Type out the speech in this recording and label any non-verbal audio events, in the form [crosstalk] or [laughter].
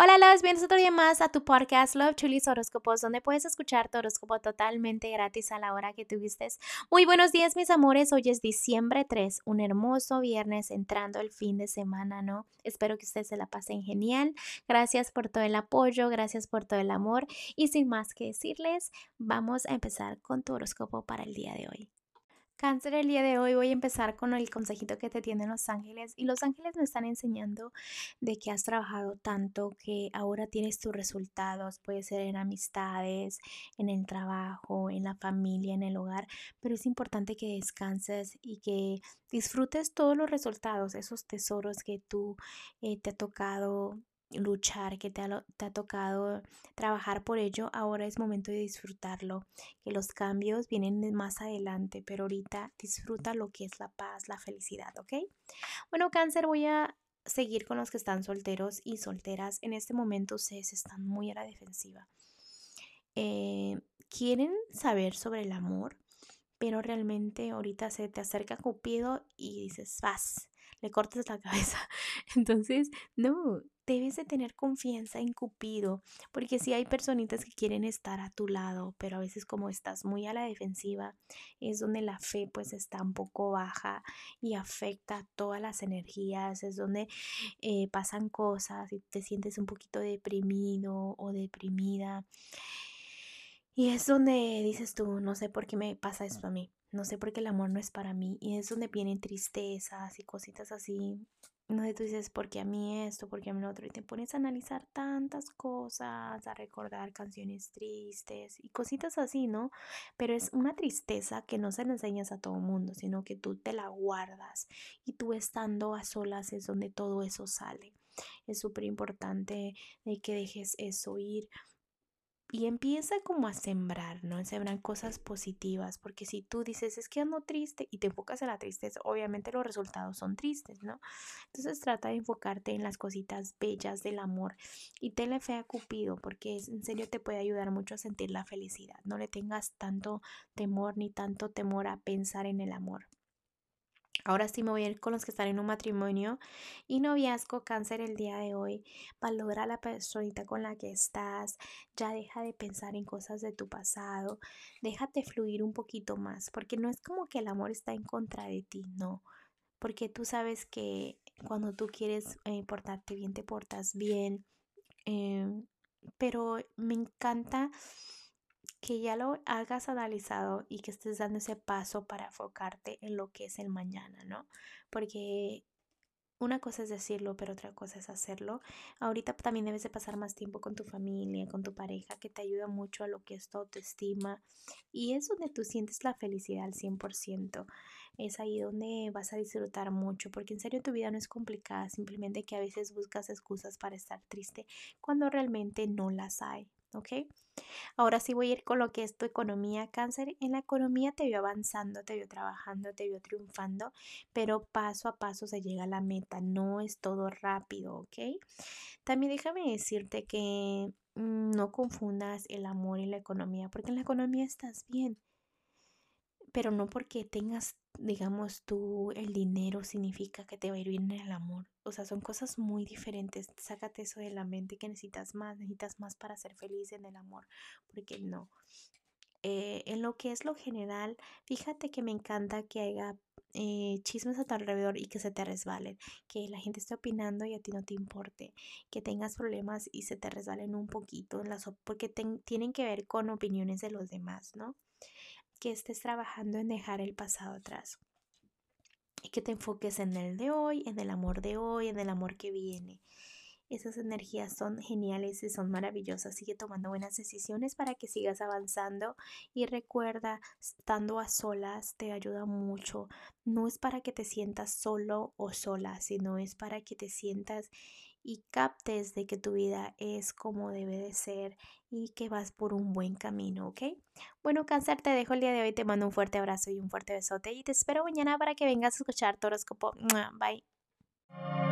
Hola, los bienvenidos otro día más a tu podcast Love Chulis Horóscopos, donde puedes escuchar tu horóscopo totalmente gratis a la hora que tuviste. Muy buenos días, mis amores. Hoy es diciembre 3, un hermoso viernes entrando el fin de semana, ¿no? Espero que ustedes se la pasen genial. Gracias por todo el apoyo, gracias por todo el amor. Y sin más que decirles, vamos a empezar con tu horóscopo para el día de hoy. Cáncer, el día de hoy voy a empezar con el consejito que te tienen los ángeles y los ángeles me están enseñando de que has trabajado tanto que ahora tienes tus resultados, puede ser en amistades, en el trabajo, en la familia, en el hogar, pero es importante que descanses y que disfrutes todos los resultados, esos tesoros que tú eh, te ha tocado luchar, que te ha, tocado trabajar por ello, ahora es momento de disfrutarlo, que los cambios vienen más adelante, pero ahorita disfruta lo que es la paz, la felicidad, ¿ok? Bueno, cáncer, voy a seguir con los que están solteros y solteras. En este momento ustedes están muy a la defensiva. Eh, quieren saber sobre el amor, pero realmente ahorita se te acerca Cupido y dices, vas, le cortas la cabeza. [laughs] Entonces, no, debes de tener confianza en Cupido, porque si hay personitas que quieren estar a tu lado, pero a veces como estás muy a la defensiva, es donde la fe pues está un poco baja y afecta todas las energías, es donde eh, pasan cosas y te sientes un poquito deprimido o deprimida. Y es donde dices tú, no sé por qué me pasa esto a mí, no sé por qué el amor no es para mí. Y es donde vienen tristezas y cositas así no sé, tú dices, ¿por qué a mí esto? ¿Por qué a mí lo otro? Y te pones a analizar tantas cosas, a recordar canciones tristes y cositas así, ¿no? Pero es una tristeza que no se le enseñas a todo mundo, sino que tú te la guardas y tú estando a solas es donde todo eso sale. Es súper importante de que dejes eso ir y empieza como a sembrar, ¿no? Sembrar cosas positivas, porque si tú dices, es que ando triste y te enfocas en la tristeza, obviamente los resultados son tristes, ¿no? Entonces trata de enfocarte en las cositas bellas del amor y tenle fe a Cupido, porque en serio te puede ayudar mucho a sentir la felicidad. No le tengas tanto temor ni tanto temor a pensar en el amor. Ahora sí me voy a ir con los que están en un matrimonio y noviazgo, cáncer el día de hoy. Valora a la personita con la que estás. Ya deja de pensar en cosas de tu pasado. Déjate fluir un poquito más, porque no es como que el amor está en contra de ti, no. Porque tú sabes que cuando tú quieres eh, portarte bien, te portas bien. Em, pero me encanta que ya lo hagas analizado y que estés dando ese paso para enfocarte en lo que es el mañana, ¿no? Porque una cosa es decirlo, pero otra cosa es hacerlo. Ahorita también debes de pasar más tiempo con tu familia, con tu pareja, que te ayuda mucho a lo que es tu autoestima. Y es donde tú sientes la felicidad al 100%. Es ahí donde vas a disfrutar mucho, porque en serio tu vida no es complicada, simplemente que a veces buscas excusas para estar triste cuando realmente no las hay, ¿ok? Ahora sí voy a ir con lo que es tu economía, cáncer. En la economía te vio avanzando, te vio trabajando, te vio triunfando, pero paso a paso se llega a la meta, no es todo rápido, ¿ok? También déjame decirte que mm, no confundas el amor y la economía, porque en la economía estás bien, pero no porque tengas digamos, tú el dinero significa que te va a ir bien en el amor. O sea, son cosas muy diferentes. Sácate eso de la mente que necesitas más, necesitas más para ser feliz en el amor, porque no. Eh, en lo que es lo general, fíjate que me encanta que haya eh, chismes a tu alrededor y que se te resbalen, que la gente esté opinando y a ti no te importe, que tengas problemas y se te resbalen un poquito, en las, porque tienen que ver con opiniones de los demás, ¿no? Que estés trabajando en dejar el pasado atrás y que te enfoques en el de hoy, en el amor de hoy, en el amor que viene. Esas energías son geniales y son maravillosas. Sigue tomando buenas decisiones para que sigas avanzando y recuerda, estando a solas te ayuda mucho. No es para que te sientas solo o sola, sino es para que te sientas y captes de que tu vida es como debe de ser y que vas por un buen camino, ¿ok? Bueno, cáncer, te dejo el día de hoy, te mando un fuerte abrazo y un fuerte besote y te espero mañana para que vengas a escuchar tu. Bye.